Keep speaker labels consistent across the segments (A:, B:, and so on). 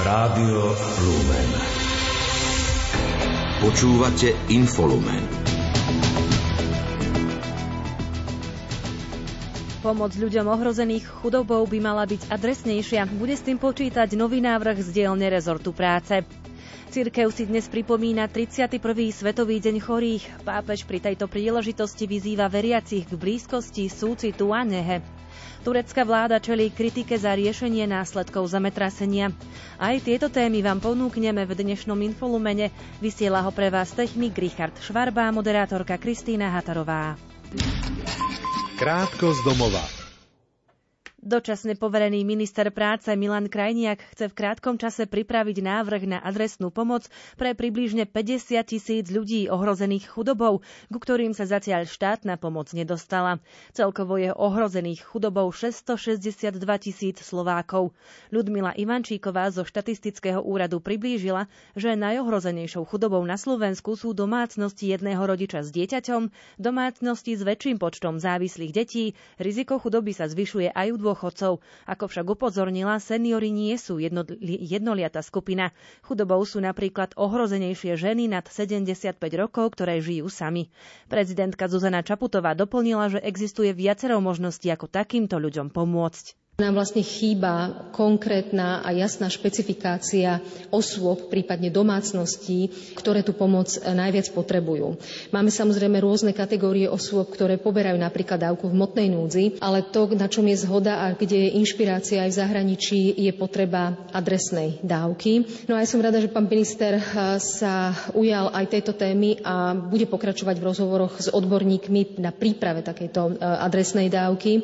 A: Rádio Lumen. Počúvate Infolumen.
B: Pomoc ľuďom ohrozených chudobou by mala byť adresnejšia. Bude s tým počítať nový návrh z dielne rezortu práce. Cirkev si dnes pripomína 31. Svetový deň chorých. Pápež pri tejto príležitosti vyzýva veriacich k blízkosti, súcitu a nehe. Turecká vláda čelí kritike za riešenie následkov zametrasenia. Aj tieto témy vám ponúkneme v dnešnom infolumene. Vysiela ho pre vás technik Richard Švarba, moderátorka Kristýna Hatarová.
C: Krátko z domova.
B: Dočasne poverený minister práce Milan Krajniak chce v krátkom čase pripraviť návrh na adresnú pomoc pre približne 50 tisíc ľudí ohrozených chudobou, ku ktorým sa zatiaľ štátna pomoc nedostala. Celkovo je ohrozených chudobou 662 tisíc Slovákov. Ľudmila Ivančíková zo štatistického úradu priblížila, že najohrozenejšou chudobou na Slovensku sú domácnosti jedného rodiča s dieťaťom, domácnosti s väčším počtom závislých detí, riziko chudoby sa zvyšuje aj u dôchodcov. Ako však upozornila, seniory nie sú jedno, jednoliatá skupina. Chudobou sú napríklad ohrozenejšie ženy nad 75 rokov, ktoré žijú sami. Prezidentka Zuzana Čaputová doplnila, že existuje viacero možností, ako takýmto ľuďom pomôcť.
D: Nám vlastne chýba konkrétna a jasná špecifikácia osôb, prípadne domácností, ktoré tú pomoc najviac potrebujú. Máme samozrejme rôzne kategórie osôb, ktoré poberajú napríklad dávku v motnej núdzi, ale to, na čom je zhoda a kde je inšpirácia aj v zahraničí, je potreba adresnej dávky. No a ja som rada, že pán minister sa ujal aj tejto témy a bude pokračovať v rozhovoroch s odborníkmi na príprave takejto adresnej dávky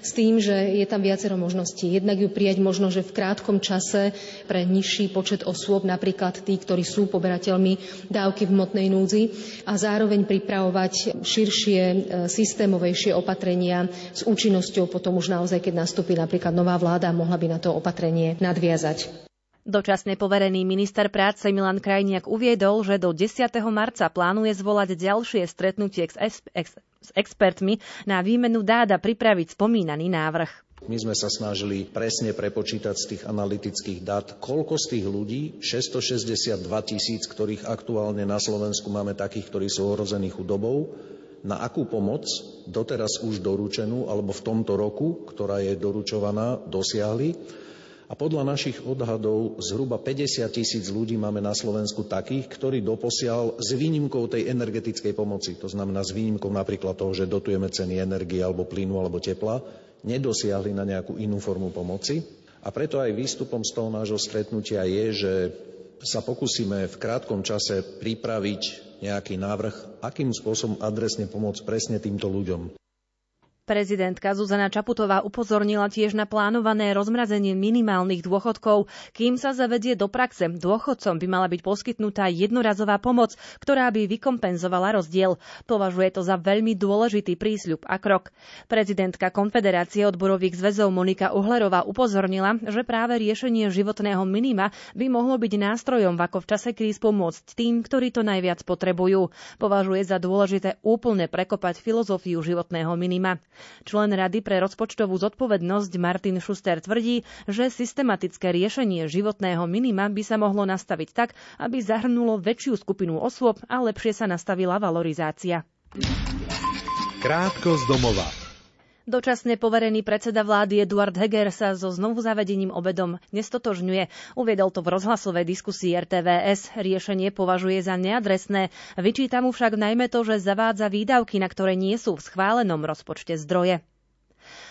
D: s tým, že je tam viacero možností. Jednak ju prijať možno, že v krátkom čase pre nižší počet osôb, napríklad tí, ktorí sú poberateľmi dávky v motnej núdzi a zároveň pripravovať širšie, e, systémovejšie opatrenia s účinnosťou potom už naozaj, keď nastúpi napríklad nová vláda, mohla by na to opatrenie nadviazať.
B: Dočasne poverený minister práce Milan Krajniak uviedol, že do 10. marca plánuje zvolať ďalšie stretnutie s expertmi na výmenu dáda pripraviť spomínaný návrh.
E: My sme sa snažili presne prepočítať z tých analytických dát, koľko z tých ľudí, 662 tisíc, ktorých aktuálne na Slovensku máme takých, ktorí sú ohrození chudobou, na akú pomoc doteraz už doručenú, alebo v tomto roku, ktorá je doručovaná, dosiahli. A podľa našich odhadov zhruba 50 tisíc ľudí máme na Slovensku takých, ktorí doposiaľ s výnimkou tej energetickej pomoci, to znamená s výnimkou napríklad toho, že dotujeme ceny energie alebo plynu alebo tepla, nedosiahli na nejakú inú formu pomoci. A preto aj výstupom z toho nášho stretnutia je, že sa pokúsime v krátkom čase pripraviť nejaký návrh, akým spôsobom adresne pomôcť presne týmto ľuďom.
B: Prezidentka Zuzana Čaputová upozornila tiež na plánované rozmrazenie minimálnych dôchodkov. Kým sa zavedie do praxe, dôchodcom by mala byť poskytnutá jednorazová pomoc, ktorá by vykompenzovala rozdiel. Považuje to za veľmi dôležitý prísľub a krok. Prezidentka Konfederácie odborových zväzov Monika Uhlerová upozornila, že práve riešenie životného minima by mohlo byť nástrojom, ako v čase kríz pomôcť tým, ktorí to najviac potrebujú. Považuje za dôležité úplne prekopať filozofiu životného minima. Člen Rady pre rozpočtovú zodpovednosť Martin Schuster tvrdí, že systematické riešenie životného minima by sa mohlo nastaviť tak, aby zahrnulo väčšiu skupinu osôb a lepšie sa nastavila valorizácia.
C: Krátko z domova.
B: Dočasne poverený predseda vlády Eduard Heger sa so znovu zavedením obedom nestotožňuje. Uviedol to v rozhlasovej diskusii RTVS. Riešenie považuje za neadresné. Vyčíta mu však najmä to, že zavádza výdavky, na ktoré nie sú v schválenom rozpočte zdroje.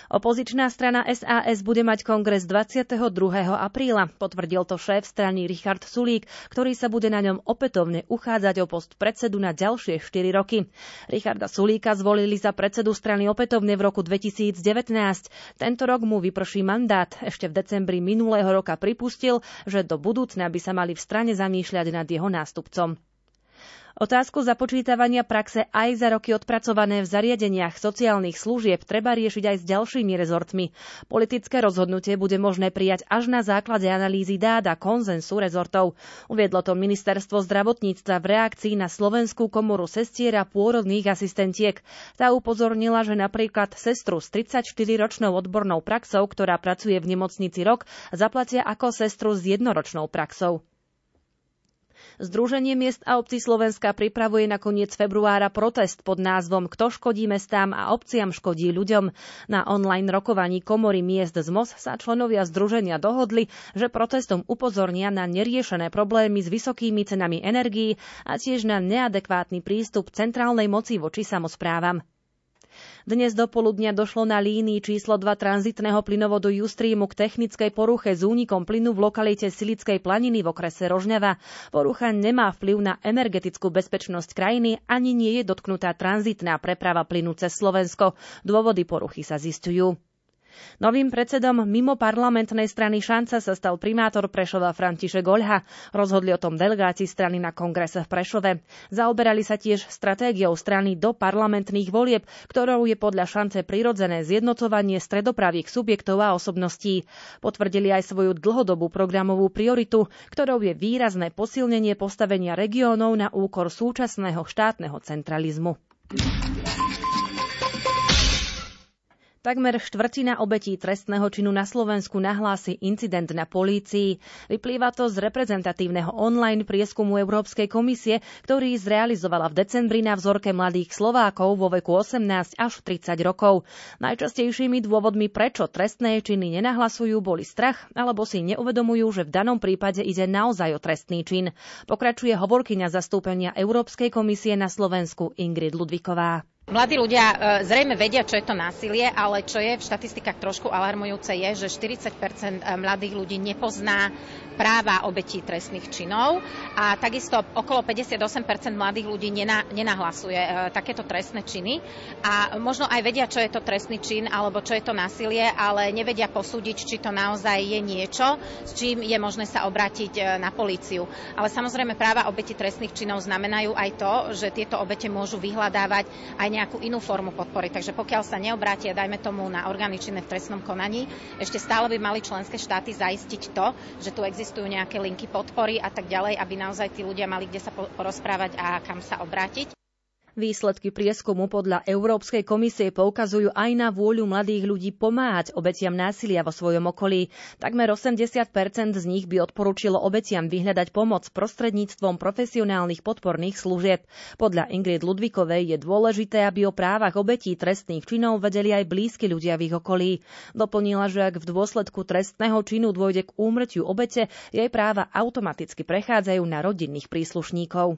B: Opozičná strana SAS bude mať kongres 22. apríla. Potvrdil to šéf strany Richard Sulík, ktorý sa bude na ňom opätovne uchádzať o post predsedu na ďalšie 4 roky. Richarda Sulíka zvolili za predsedu strany opätovne v roku 2019. Tento rok mu vyprší mandát. Ešte v decembri minulého roka pripustil, že do budúcna by sa mali v strane zamýšľať nad jeho nástupcom. Otázku započítavania praxe aj za roky odpracované v zariadeniach sociálnych služieb treba riešiť aj s ďalšími rezortmi. Politické rozhodnutie bude možné prijať až na základe analýzy dát a konzensu rezortov. Uviedlo to ministerstvo zdravotníctva v reakcii na Slovenskú komoru sestier a pôrodných asistentiek. Tá upozornila, že napríklad sestru s 34-ročnou odbornou praxou, ktorá pracuje v nemocnici rok, zaplatia ako sestru s jednoročnou praxou. Združenie miest a obcí Slovenska pripravuje na koniec februára protest pod názvom Kto škodí mestám a obciam škodí ľuďom. Na online rokovaní komory miest z MOS sa členovia združenia dohodli, že protestom upozornia na neriešené problémy s vysokými cenami energií a tiež na neadekvátny prístup centrálnej moci voči samozprávam. Dnes do poludnia došlo na línii číslo 2 tranzitného plynovodu Justrímu k technickej poruche s únikom plynu v lokalite Silickej planiny v okrese Rožňava. Porucha nemá vplyv na energetickú bezpečnosť krajiny ani nie je dotknutá tranzitná preprava plynu cez Slovensko. Dôvody poruchy sa zistujú. Novým predsedom mimo parlamentnej strany Šanca sa stal primátor Prešova František Oľha. Rozhodli o tom delegáti strany na kongrese v Prešove. Zaoberali sa tiež stratégiou strany do parlamentných volieb, ktorou je podľa Šance prirodzené zjednocovanie stredopravých subjektov a osobností. Potvrdili aj svoju dlhodobú programovú prioritu, ktorou je výrazné posilnenie postavenia regiónov na úkor súčasného štátneho centralizmu. Takmer štvrtina obetí trestného činu na Slovensku nahlási incident na polícii. Vyplýva to z reprezentatívneho online prieskumu Európskej komisie, ktorý zrealizovala v decembri na vzorke mladých Slovákov vo veku 18 až 30 rokov. Najčastejšími dôvodmi, prečo trestné činy nenahlasujú, boli strach alebo si neuvedomujú, že v danom prípade ide naozaj o trestný čin. Pokračuje hovorkyňa zastúpenia Európskej komisie na Slovensku Ingrid Ludviková.
C: Mladí ľudia e, zrejme vedia, čo je to násilie, ale čo je v štatistikách trošku alarmujúce je, že 40 e, mladých ľudí nepozná práva obetí trestných činov a takisto okolo 58% mladých ľudí nenahlasuje e, takéto trestné činy a možno aj vedia, čo je to trestný čin alebo čo je to násilie, ale nevedia posúdiť, či to naozaj je niečo, s čím je možné sa obrátiť na políciu. Ale samozrejme práva obetí trestných činov znamenajú aj to, že tieto obete môžu vyhľadávať aj nejakú inú formu podpory. Takže pokiaľ sa neobrátia, dajme tomu, na orgány činné v trestnom konaní, ešte stále by mali členské štáty zaistiť to, že tu existujú nejaké linky podpory a tak ďalej, aby naozaj tí ľudia mali kde sa porozprávať a kam sa obrátiť.
B: Výsledky prieskumu podľa Európskej komisie poukazujú aj na vôľu mladých ľudí pomáhať obetiam násilia vo svojom okolí. Takmer 80% z nich by odporúčilo obetiam vyhľadať pomoc prostredníctvom profesionálnych podporných služieb. Podľa Ingrid Ludvikovej je dôležité, aby o právach obetí trestných činov vedeli aj blízky ľudia v ich okolí. Doplnila, že ak v dôsledku trestného činu dôjde k úmrtiu obete, jej práva automaticky prechádzajú na rodinných príslušníkov.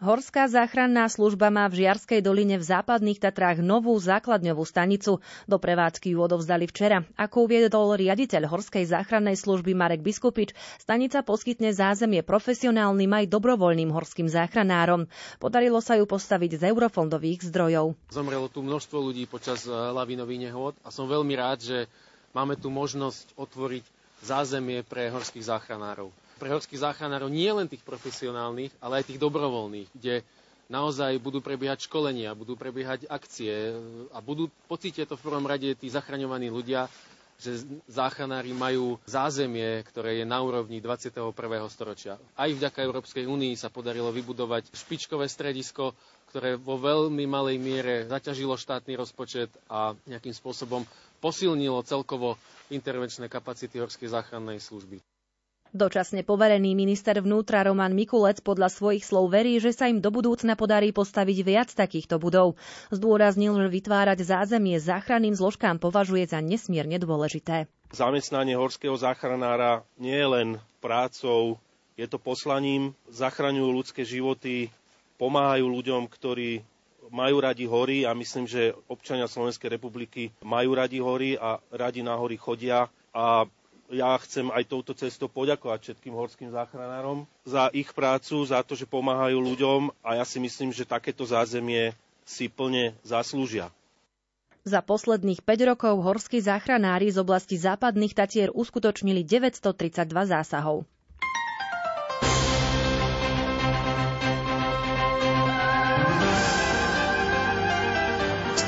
B: Horská záchranná služba má v Žiarskej doline v západných Tatrách novú základňovú stanicu. Do prevádzky ju odovzdali včera. Ako uviedol riaditeľ Horskej záchrannej služby Marek Biskupič, stanica poskytne zázemie profesionálnym aj dobrovoľným horským záchranárom. Podarilo sa ju postaviť z eurofondových zdrojov.
F: Zomrelo tu množstvo ľudí počas eh, lavinových nehôd a som veľmi rád, že máme tu možnosť otvoriť zázemie pre horských záchranárov pre horských záchranárov nie len tých profesionálnych, ale aj tých dobrovoľných, kde naozaj budú prebiehať školenia, budú prebiehať akcie a budú pocítiť to v prvom rade tí zachraňovaní ľudia, že záchranári majú zázemie, ktoré je na úrovni 21. storočia. Aj vďaka Európskej únii sa podarilo vybudovať špičkové stredisko, ktoré vo veľmi malej miere zaťažilo štátny rozpočet a nejakým spôsobom posilnilo celkovo intervenčné kapacity Horskej záchrannej služby.
B: Dočasne poverený minister vnútra Roman Mikulec podľa svojich slov verí, že sa im do budúcna podarí postaviť viac takýchto budov. Zdôraznil, že vytvárať zázemie záchranným zložkám považuje za nesmierne dôležité.
G: Zamestnanie horského záchranára nie je len prácou, je to poslaním, zachraňujú ľudské životy, pomáhajú ľuďom, ktorí majú radi hory a myslím, že občania Slovenskej republiky majú radi hory a radi na hory chodia a ja chcem aj touto cestou poďakovať všetkým horským záchranárom za ich prácu, za to, že pomáhajú ľuďom a ja si myslím, že takéto zázemie si plne zaslúžia.
B: Za posledných 5 rokov horskí záchranári z oblasti západných Tatier uskutočnili 932 zásahov.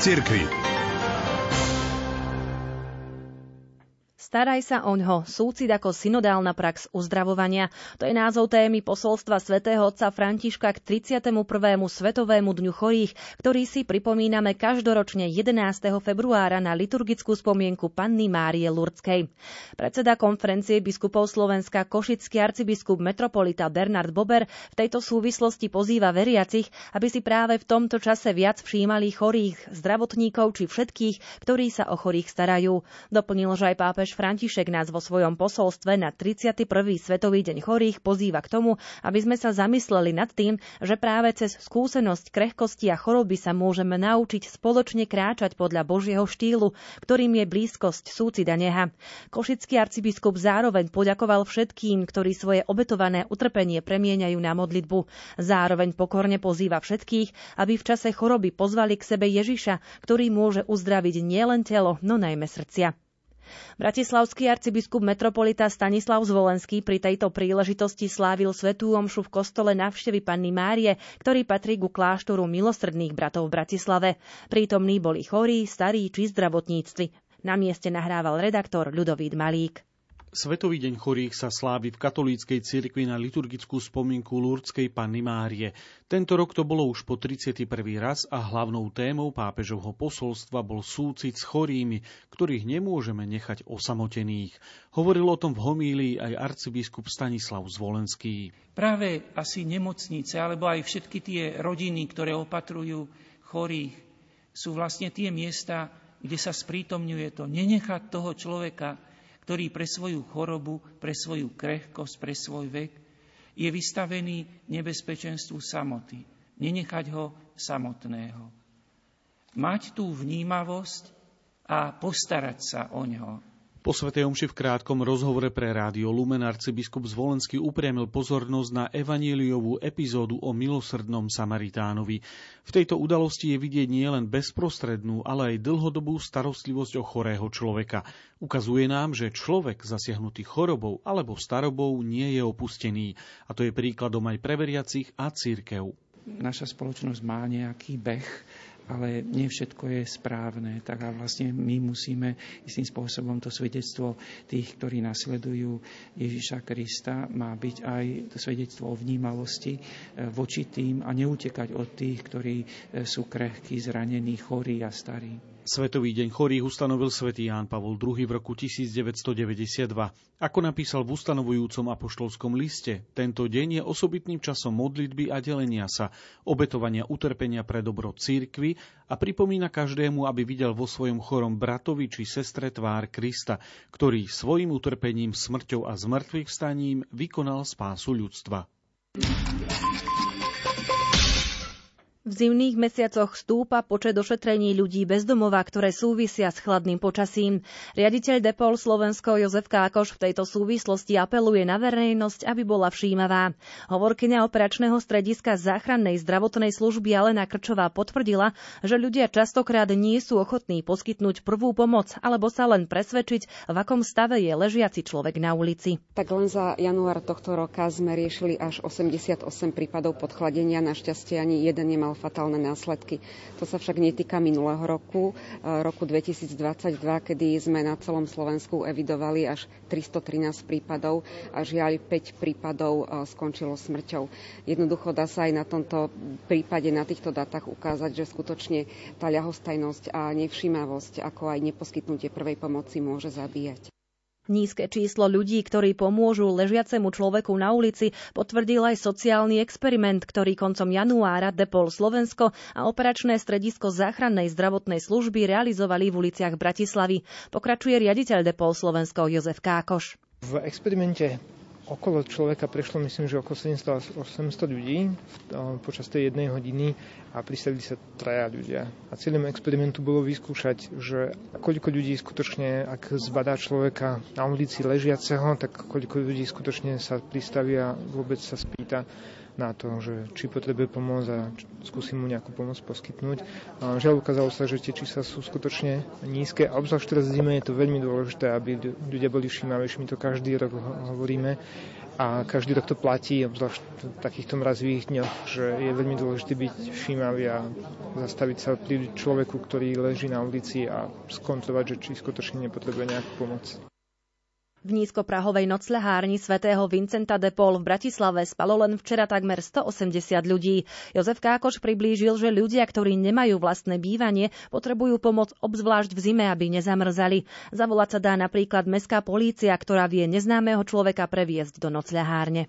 H: Z.
B: Staraj sa oňho, súcit ako synodálna prax uzdravovania. To je názov témy posolstva svätého otca Františka k 31. Svetovému dňu chorých, ktorý si pripomíname každoročne 11. februára na liturgickú spomienku Panny Márie Lurdskej. Predseda konferencie biskupov Slovenska Košický arcibiskup metropolita Bernard Bober v tejto súvislosti pozýva veriacich, aby si práve v tomto čase viac všímali chorých, zdravotníkov či všetkých, ktorí sa o chorých starajú. Doplnil, že aj pápež František nás vo svojom posolstve na 31. Svetový deň chorých pozýva k tomu, aby sme sa zamysleli nad tým, že práve cez skúsenosť krehkosti a choroby sa môžeme naučiť spoločne kráčať podľa Božieho štýlu, ktorým je blízkosť súcida neha. Košický arcibiskup zároveň poďakoval všetkým, ktorí svoje obetované utrpenie premieňajú na modlitbu. Zároveň pokorne pozýva všetkých, aby v čase choroby pozvali k sebe Ježiša, ktorý môže uzdraviť nielen telo, no najmä srdcia. Bratislavský arcibiskup metropolita Stanislav Zvolenský pri tejto príležitosti slávil svetú omšu v kostole navštevy Panny Márie, ktorý patrí ku kláštoru milosrdných bratov v Bratislave. Prítomní boli chorí, starí či zdravotníctvi. Na mieste nahrával redaktor Ľudovít Malík.
I: Svetový deň chorých sa slávi v katolíckej cirkvi na liturgickú spomienku Lurdskej Panny Márie. Tento rok to bolo už po 31. raz a hlavnou témou pápežovho posolstva bol súcit s chorými, ktorých nemôžeme nechať osamotených. Hovoril o tom v homílii aj arcibiskup Stanislav Zvolenský.
J: Práve asi nemocnice, alebo aj všetky tie rodiny, ktoré opatrujú chorých, sú vlastne tie miesta, kde sa sprítomňuje to nenechať toho človeka ktorý pre svoju chorobu, pre svoju krehkosť, pre svoj vek je vystavený nebezpečenstvu samoty. Nenechať ho samotného. Mať tú vnímavosť a postarať sa o ňo.
I: Po Svetej Omši v krátkom rozhovore pre rádio Lumen arcibiskup Zvolenský upriamil pozornosť na evaníliovú epizódu o milosrdnom Samaritánovi. V tejto udalosti je vidieť nielen bezprostrednú, ale aj dlhodobú starostlivosť o chorého človeka. Ukazuje nám, že človek zasiahnutý chorobou alebo starobou nie je opustený. A to je príkladom aj pre veriacich a církev.
J: Naša spoločnosť má nejaký beh, ale nie všetko je správne. Tak a vlastne my musíme istým spôsobom to svedectvo tých, ktorí nasledujú Ježiša Krista, má byť aj to svedectvo o vnímavosti eh, voči tým a neutekať od tých, ktorí eh, sú krehkí, zranení, chorí a starí.
I: Svetový deň chorých ustanovil svätý Ján Pavol II v roku 1992. Ako napísal v ustanovujúcom apoštolskom liste, tento deň je osobitným časom modlitby a delenia sa, obetovania utrpenia pre dobro církvy a pripomína každému, aby videl vo svojom chorom bratovi či sestre tvár Krista, ktorý svojim utrpením, smrťou a zmrtvých vstaním vykonal spásu ľudstva.
B: V zimných mesiacoch stúpa počet ošetrení ľudí bez domova, ktoré súvisia s chladným počasím. Riaditeľ Depol Slovensko Jozef Kákoš v tejto súvislosti apeluje na verejnosť, aby bola všímavá. Hovorkyňa operačného strediska záchrannej zdravotnej služby Alena Krčová potvrdila, že ľudia častokrát nie sú ochotní poskytnúť prvú pomoc alebo sa len presvedčiť, v akom stave je ležiaci človek na ulici.
K: Tak len za január tohto roka sme riešili až 88 prípadov podchladenia. Našťastie ani jeden nemal mal fatálne následky. To sa však netýka minulého roku, e, roku 2022, kedy sme na celom Slovensku evidovali až 313 prípadov a žiaľ 5 prípadov e, skončilo smrťou. Jednoducho dá sa aj na tomto prípade, na týchto datách ukázať, že skutočne tá ľahostajnosť a nevšímavosť, ako aj neposkytnutie prvej pomoci môže zabíjať.
B: Nízke číslo ľudí, ktorí pomôžu ležiacemu človeku na ulici, potvrdil aj sociálny experiment, ktorý koncom januára Depol Slovensko a operačné stredisko záchrannej zdravotnej služby realizovali v uliciach Bratislavy. Pokračuje riaditeľ Depol Slovensko Jozef Kákoš.
L: V experimente okolo človeka prešlo myslím, že okolo 700 800 ľudí počas tej jednej hodiny a pristavili sa traja ľudia. A cieľom experimentu bolo vyskúšať, že koľko ľudí skutočne, ak zbadá človeka na ulici ležiaceho, tak koľko ľudí skutočne sa pristaví a vôbec sa spýta, na to, že či potrebuje pomoc a skúsim mu nejakú pomoc poskytnúť. A žiaľ ukázalo sa, že tie čísla sú skutočne nízke a obzvlášť teraz zime je to veľmi dôležité, aby ľudia boli všímavejší. My to každý rok hovoríme a každý rok to platí, obzvlášť v takýchto mrazivých dňoch, že je veľmi dôležité byť všímavý a zastaviť sa pri človeku, ktorý leží na ulici a skontrolovať, že či skutočne nepotrebuje nejakú pomoc.
B: V nízkoprahovej noclehárni svätého Vincenta de Paul v Bratislave spalo len včera takmer 180 ľudí. Jozef Kákoš priblížil, že ľudia, ktorí nemajú vlastné bývanie, potrebujú pomoc obzvlášť v zime, aby nezamrzali. Zavolať sa dá napríklad mestská polícia, ktorá vie neznámeho človeka previesť do nocľahárne.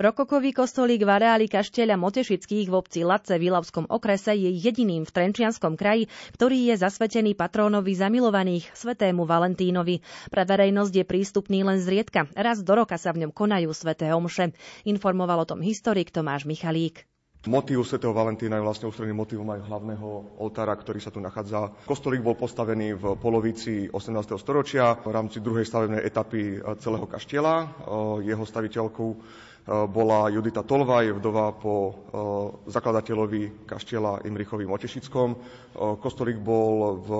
B: Rokokový kostolík v areáli kaštieľa Motešických v obci Lace v Ilavskom okrese je jediným v Trenčianskom kraji, ktorý je zasvetený patrónovi zamilovaných, svetému Valentínovi. Pre verejnosť je prístupný len zriedka. Raz do roka sa v ňom konajú sveté omše. Informoval o tom historik Tomáš Michalík.
H: Motív svätého Valentína je vlastne ústredný motív aj hlavného oltára, ktorý sa tu nachádza. Kostolík bol postavený v polovici 18. storočia v rámci druhej stavebnej etapy celého kaštieľa. Jeho staviteľkou bola Judita Tolvaj, vdova po eh, zakladateľovi kaštieľa Imrichovi Motešickom. Eh, kostolík bol v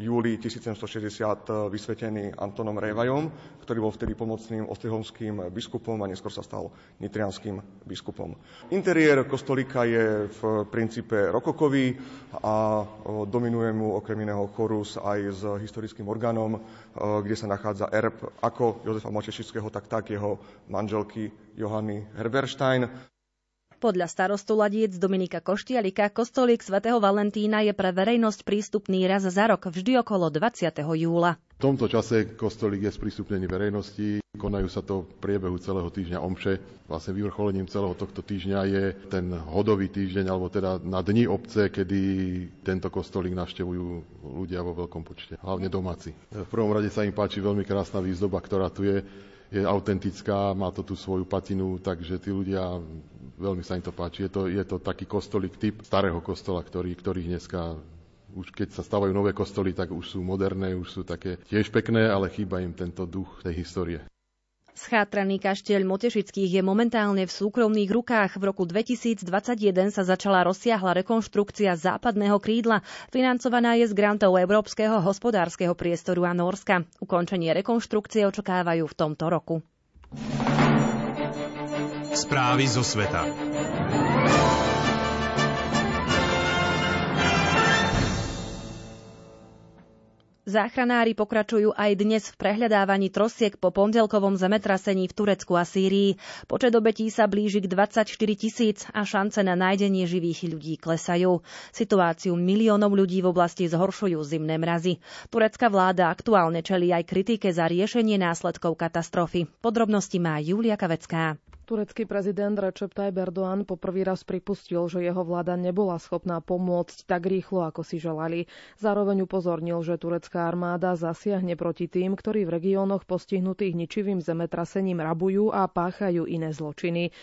H: júli 1760 vysvetený Antonom Révajom, ktorý bol vtedy pomocným ostrihomským biskupom a neskôr sa stal nitrianským biskupom. Interiér kostolíka je v princípe rokokový a dominuje mu okrem iného chorus aj s historickým orgánom, kde sa nachádza erb ako Jozefa Motešického, tak tak jeho manželky Johany Herberstein.
B: Podľa starostu Ladiec Dominika Koštialika kostolík svätého Valentína je pre verejnosť prístupný raz za rok, vždy okolo 20. júla.
M: V tomto čase kostolík je sprístupnený verejnosti, konajú sa to v priebehu celého týždňa omše. Vlastne vyvrcholením celého tohto týždňa je ten hodový týždeň, alebo teda na dni obce, kedy tento kostolík navštevujú ľudia vo veľkom počte, hlavne domáci. V prvom rade sa im páči veľmi krásna výzdoba, ktorá tu je je autentická, má to tú svoju patinu, takže tí ľudia, veľmi sa im to páči. Je to, je to taký kostolík typ starého kostola, ktorý, ktorý dneska už keď sa stavajú nové kostoly, tak už sú moderné, už sú také tiež pekné, ale chýba im tento duch tej histórie.
B: Schátraný kaštieľ Motešických je momentálne v súkromných rukách. V roku 2021 sa začala rozsiahla rekonštrukcia západného krídla. Financovaná je z grantov Európskeho hospodárskeho priestoru a Norska. Ukončenie rekonštrukcie očakávajú v tomto roku.
N: Správy zo sveta.
B: Záchranári pokračujú aj dnes v prehľadávaní trosiek po pondelkovom zemetrasení v Turecku a Sýrii. Počet obetí sa blíži k 24 tisíc a šance na nájdenie živých ľudí klesajú. Situáciu miliónov ľudí v oblasti zhoršujú zimné mrazy. Turecká vláda aktuálne čelí aj kritike za riešenie následkov katastrofy. Podrobnosti má Julia Kavecká.
O: Turecký prezident Recep Tayyip Erdoğan poprvý raz pripustil, že jeho vláda nebola schopná pomôcť tak rýchlo, ako si želali. Zároveň upozornil, že turecká armáda zasiahne proti tým, ktorí v regiónoch postihnutých ničivým zemetrasením rabujú a páchajú iné zločiny.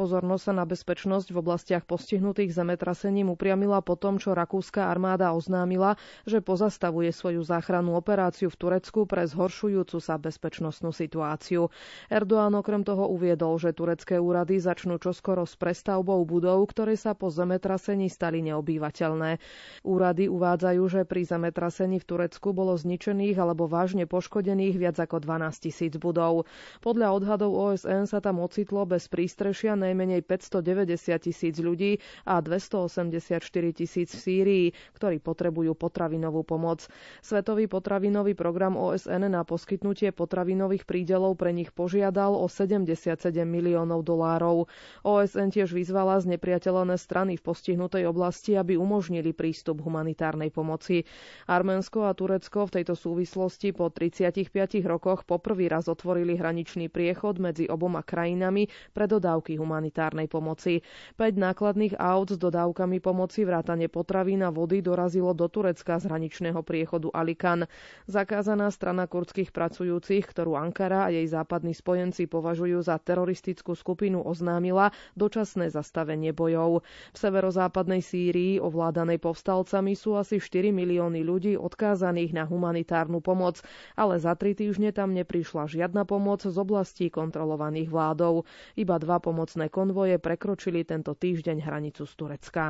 O: Pozornosť sa na bezpečnosť v oblastiach postihnutých zemetrasením upriamila po tom, čo rakúska armáda oznámila, že pozastavuje svoju záchrannú operáciu v Turecku pre zhoršujúcu sa bezpečnostnú situáciu. Erdoğan okrem toho uviedol, že turecké úrady začnú čoskoro s prestavbou budov, ktoré sa po zemetrasení stali neobývateľné. Úrady uvádzajú, že pri zemetrasení v Turecku bolo zničených alebo vážne poškodených viac ako 12 tisíc budov. Podľa odhadov OSN sa tam ocitlo bez prístrešia najmenej 590 tisíc ľudí a 284 tisíc v Sýrii, ktorí potrebujú potravinovú pomoc. Svetový potravinový program OSN na poskytnutie potravinových prídelov pre nich požiadal o 77 miliónov dolárov. OSN tiež vyzvala znepriateľené strany v postihnutej oblasti, aby umožnili prístup humanitárnej pomoci. Arménsko a Turecko v tejto súvislosti po 35 rokoch poprvý raz otvorili hraničný priechod medzi oboma krajinami pre dodávky humanitárnej pomoci. 5 nákladných aut s dodávkami pomoci vrátane potravín a vody dorazilo do Turecka z hraničného priechodu Alikan. Zakázaná strana kurdských pracujúcich, ktorú Ankara a jej západní spojenci považujú za teroristickú vojenskú skupinu oznámila dočasné zastavenie bojov. V severozápadnej Sýrii, ovládanej povstalcami, sú asi 4 milióny ľudí odkázaných na humanitárnu pomoc, ale za tri týždne tam neprišla žiadna pomoc z oblastí kontrolovaných vládou. Iba dva pomocné konvoje prekročili tento týždeň hranicu z Turecka.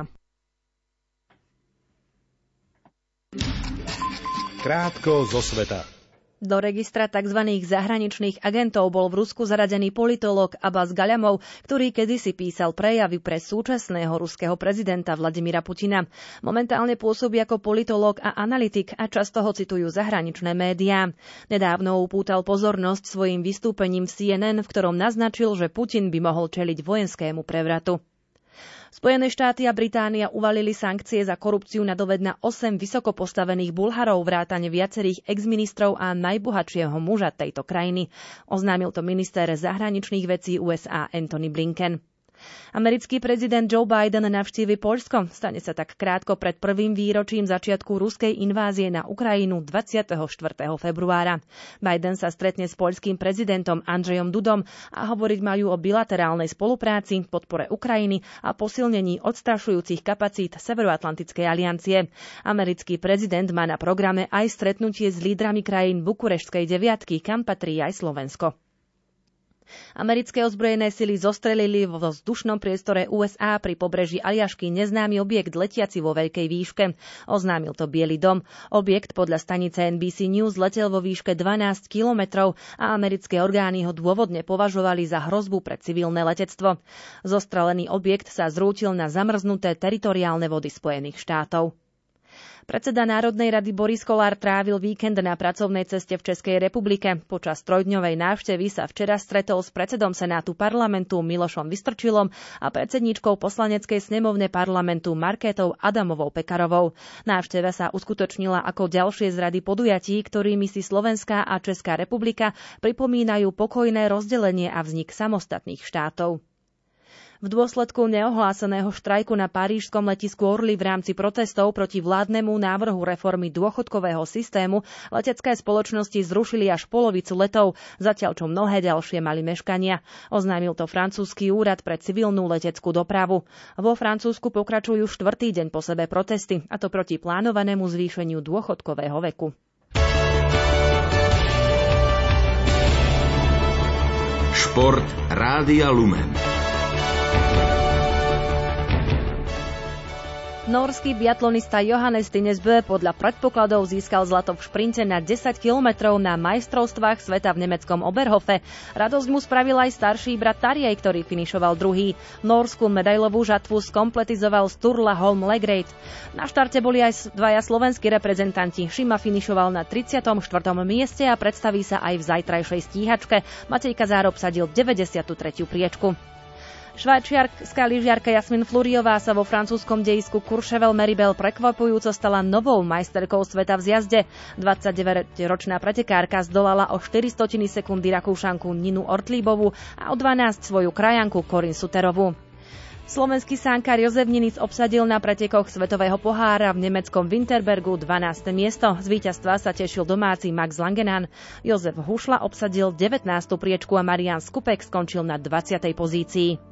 N: Krátko zo sveta.
B: Do registra tzv. zahraničných agentov bol v Rusku zaradený politolog Abbas Gaľamov, ktorý kedysi písal prejavy pre súčasného ruského prezidenta Vladimira Putina. Momentálne pôsobí ako politolog a analytik a často ho citujú zahraničné médiá. Nedávno upútal pozornosť svojim vystúpením v CNN, v ktorom naznačil, že Putin by mohol čeliť vojenskému prevratu. Spojené štáty a Británia uvalili sankcie za korupciu na doved na 8 vysoko postavených Bulharov vrátane viacerých exministrov a najbohatšieho muža tejto krajiny. Oznámil to minister zahraničných vecí USA Anthony Blinken. Americký prezident Joe Biden navštívi Poľsko. Stane sa tak krátko pred prvým výročím začiatku ruskej invázie na Ukrajinu 24. februára. Biden sa stretne s poľským prezidentom Andrzejom Dudom a hovoriť majú o bilaterálnej spolupráci, podpore Ukrajiny a posilnení odstrašujúcich kapacít Severoatlantickej aliancie. Americký prezident má na programe aj stretnutie s lídrami krajín Bukureštskej deviatky, kam patrí aj Slovensko. Americké ozbrojené sily zostrelili vo vzdušnom priestore USA pri pobreží Aliašky neznámy objekt letiaci vo veľkej výške. Oznámil to Biely dom. Objekt podľa stanice NBC News letel vo výške 12 kilometrov a americké orgány ho dôvodne považovali za hrozbu pre civilné letectvo. Zostrelený objekt sa zrútil na zamrznuté teritoriálne vody Spojených štátov. Predseda Národnej rady Boris Kolár trávil víkend na pracovnej ceste v Českej republike. Počas trojdňovej návštevy sa včera stretol s predsedom Senátu parlamentu Milošom Vystrčilom a predsedníčkou poslaneckej snemovne parlamentu Markétou Adamovou Pekarovou. Návšteva sa uskutočnila ako ďalšie z rady podujatí, ktorými si Slovenská a Česká republika pripomínajú pokojné rozdelenie a vznik samostatných štátov. V dôsledku neohláseného štrajku na parížskom letisku Orly v rámci protestov proti vládnemu návrhu reformy dôchodkového systému letecké spoločnosti zrušili až polovicu letov, zatiaľ čo mnohé ďalšie mali meškania. Oznámil to francúzsky úrad pre civilnú leteckú dopravu. Vo Francúzsku pokračujú štvrtý deň po sebe protesty, a to proti plánovanému zvýšeniu dôchodkového veku.
A: Šport Rádia Lumen.
B: Norský biatlonista Johannes Tinesbø podľa predpokladov získal zlato v šprinte na 10 kilometrov na majstrovstvách sveta v nemeckom Oberhofe. Radosť mu spravil aj starší brat Tarjej, ktorý finišoval druhý. Norskú medailovú žatvu skompletizoval Sturla Holm Legreit. Na štarte boli aj dvaja slovenskí reprezentanti. Šima finišoval na 34. mieste a predstaví sa aj v zajtrajšej stíhačke. Matej Kazár obsadil 93. priečku. Švajčiarska lyžiarka Jasmin Fluriová sa vo francúzskom dejisku Courchevel Meribel prekvapujúco stala novou majsterkou sveta v zjazde. 29-ročná pretekárka zdolala o 400 sekundy Rakúšanku Ninu Ortlíbovú a o 12 svoju krajanku Korin Suterovú. Slovenský sánkar Jozef Ninic obsadil na pretekoch Svetového pohára v nemeckom Winterbergu 12. miesto. Z víťazstva sa tešil domáci Max Langenan. Jozef Hušla obsadil 19. priečku a Marian Skupek skončil na 20. pozícii.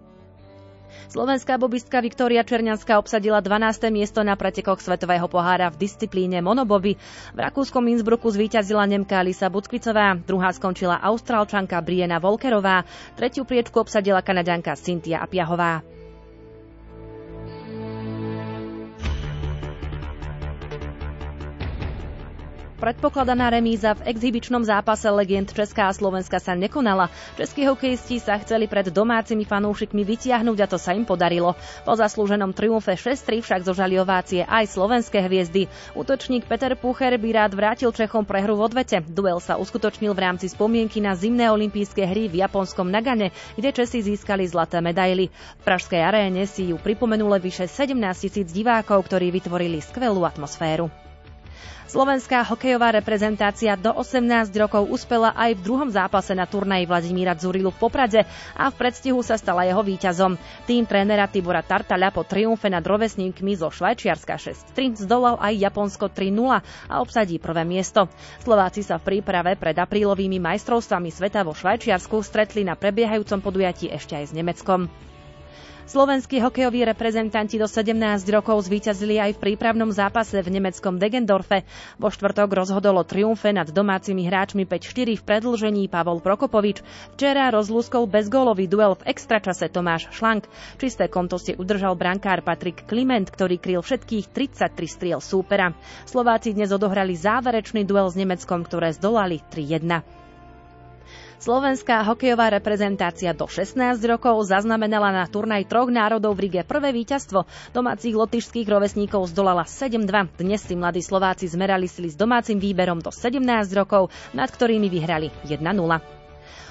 B: Slovenská bobistka Viktória Černianská obsadila 12. miesto na pretekoch Svetového pohára v disciplíne monoboby. V rakúskom Innsbrucku zvíťazila Nemka Lisa Buckvicová, druhá skončila Austrálčanka Briena Volkerová, tretiu priečku obsadila Kanaďanka Cynthia Apiahová. Predpokladaná remíza v exhibičnom zápase legend Česká a Slovenska sa nekonala. Českí hokejisti sa chceli pred domácimi fanúšikmi vytiahnuť a to sa im podarilo. Po zaslúženom triumfe 6-3 však zožali ovácie aj slovenské hviezdy. Útočník Peter Pucher by rád vrátil Čechom prehru v odvete. Duel sa uskutočnil v rámci spomienky na zimné olympijské hry v japonskom Nagane, kde Česi získali zlaté medaily. V Pražskej aréne si ju pripomenuli vyše 17 tisíc divákov, ktorí vytvorili skvelú atmosféru. Slovenská hokejová reprezentácia do 18 rokov uspela aj v druhom zápase na turnaji Vladimíra Zurilu v Poprade a v predstihu sa stala jeho víťazom. Tým trénera Tibora Tartaľa po triumfe nad rovesníkmi zo Švajčiarska 6-3 zdolal aj Japonsko 3-0 a obsadí prvé miesto. Slováci sa v príprave pred aprílovými majstrovstvami sveta vo Švajčiarsku stretli na prebiehajúcom podujatí ešte aj s Nemeckom. Slovenskí hokejoví reprezentanti do 17 rokov zvíťazili aj v prípravnom zápase v nemeckom Degendorfe. Vo štvrtok rozhodolo triumfe nad domácimi hráčmi 5-4 v predlžení Pavol Prokopovič. Včera rozlúskol bezgólový duel v extračase Tomáš Šlank. Čisté konto si udržal brankár Patrik Kliment, ktorý kryl všetkých 33 striel súpera. Slováci dnes odohrali záverečný duel s Nemeckom, ktoré zdolali 3-1. Slovenská hokejová reprezentácia do 16 rokov zaznamenala na turnaj troch národov v Rige prvé víťazstvo. Domácich lotyšských rovesníkov zdolala 7-2. Dnes si mladí Slováci zmerali sily s domácim výberom do 17 rokov, nad ktorými vyhrali 1-0.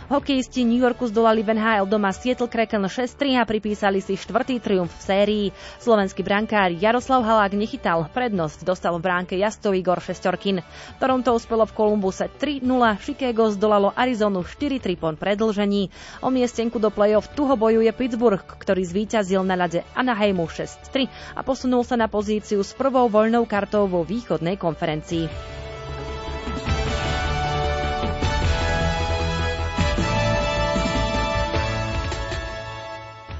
B: Hokejisti New Yorku zdolali v NHL doma Seattle Kraken 6-3 a pripísali si štvrtý triumf v sérii. Slovenský brankár Jaroslav Halák nechytal, prednosť dostal v bránke Jastov Igor Šestorkin. Toronto uspelo v Kolumbuse 3-0, Chicago zdolalo Arizonu 4-3 po predlžení. O miestenku do play-off tuho bojuje Pittsburgh, ktorý zvíťazil na ľade Anaheimu 6-3 a posunul sa na pozíciu s prvou voľnou kartou vo východnej konferencii.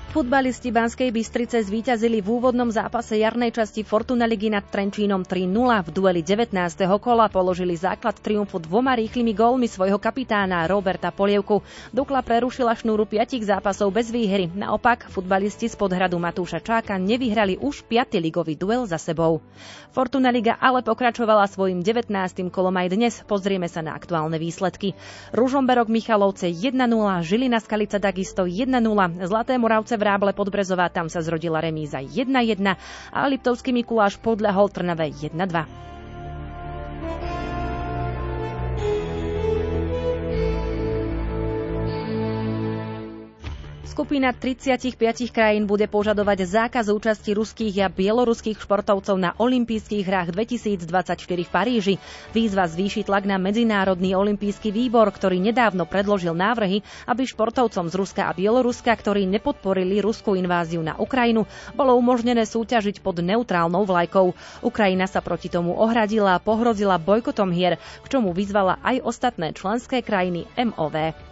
B: Futbalisti Banskej Bystrice zvíťazili v úvodnom zápase jarnej časti Fortuna ligy nad Trenčínom 3-0. V dueli 19. kola položili základ triumfu dvoma rýchlymi gólmi svojho kapitána Roberta Polievku. Dukla prerušila šnúru piatich zápasov bez výhry. Naopak, futbalisti z podhradu Matúša Čáka nevyhrali už 5. ligový duel za sebou. Fortuna liga ale pokračovala svojim 19. kolom aj dnes. Pozrieme sa na aktuálne výsledky. Ružomberok Michalovce 1-0, Žilina Skalica takisto 1-0, Zlaté Moravce Vráble Podbrezová, tam sa zrodila remíza 1-1 a Liptovský Mikuláš podľahol Trnave 1-2. Skupina 35 krajín bude požadovať zákaz účasti ruských a bieloruských športovcov na olympijských hrách 2024 v Paríži. Výzva zvýši tlak na Medzinárodný olympijský výbor, ktorý nedávno predložil návrhy, aby športovcom z Ruska a Bieloruska, ktorí nepodporili ruskú inváziu na Ukrajinu, bolo umožnené súťažiť pod neutrálnou vlajkou. Ukrajina sa proti tomu ohradila a pohrozila bojkotom hier, k čomu vyzvala aj ostatné členské krajiny MOV.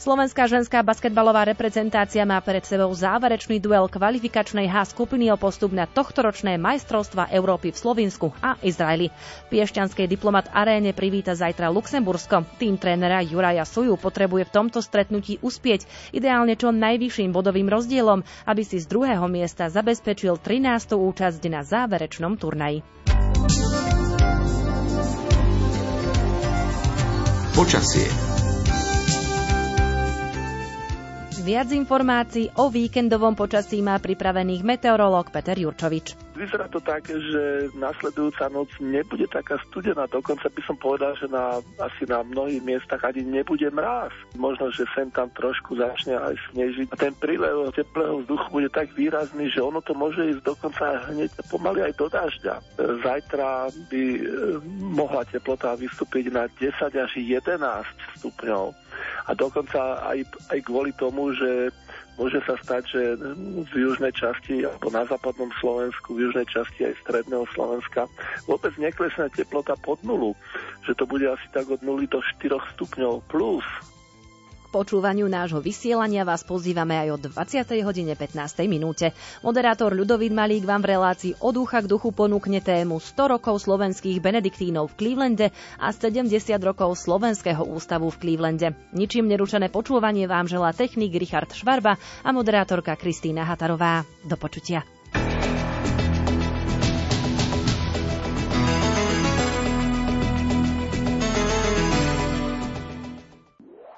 B: Slovenská ženská basketbalová reprezentácia má pred sebou záverečný duel kvalifikačnej H skupiny o postup na tohtoročné majstrovstva Európy v Slovinsku a Izraeli. Piešťanskej diplomat aréne privíta zajtra Luxembursko. Tým trénera Juraja Suju potrebuje v tomto stretnutí uspieť, ideálne čo najvyšším bodovým rozdielom, aby si z druhého miesta zabezpečil 13. účasť na záverečnom turnaji.
A: Počasie
B: Viac informácií o víkendovom počasí má pripravených meteorológ Peter Jurčovič.
P: Vyzerá to tak, že nasledujúca noc nebude taká studená, dokonca by som povedal, že na, asi na mnohých miestach ani nebude mráz. Možno, že sem tam trošku začne aj snežiť. A ten prílev teplého vzduchu bude tak výrazný, že ono to môže ísť dokonca hneď pomaly aj do dažďa. Zajtra by eh, mohla teplota vystúpiť na 10 až 11 stupňov a dokonca aj, aj kvôli tomu, že môže sa stať, že v južnej časti alebo na západnom Slovensku, v južnej časti aj stredného Slovenska vôbec neklesne teplota pod nulu, že to bude asi tak od 0 do 4 stupňov plus
B: počúvaniu nášho vysielania vás pozývame aj o 20. hodine 15. minúte. Moderátor Ľudovít Malík vám v relácii od ducha k duchu ponúkne tému 100 rokov slovenských benediktínov v Clevelande a 70 rokov Slovenského ústavu v Clevelande. Ničím nerušené počúvanie vám želá technik Richard Švarba a moderátorka Kristýna Hatarová. Do počutia.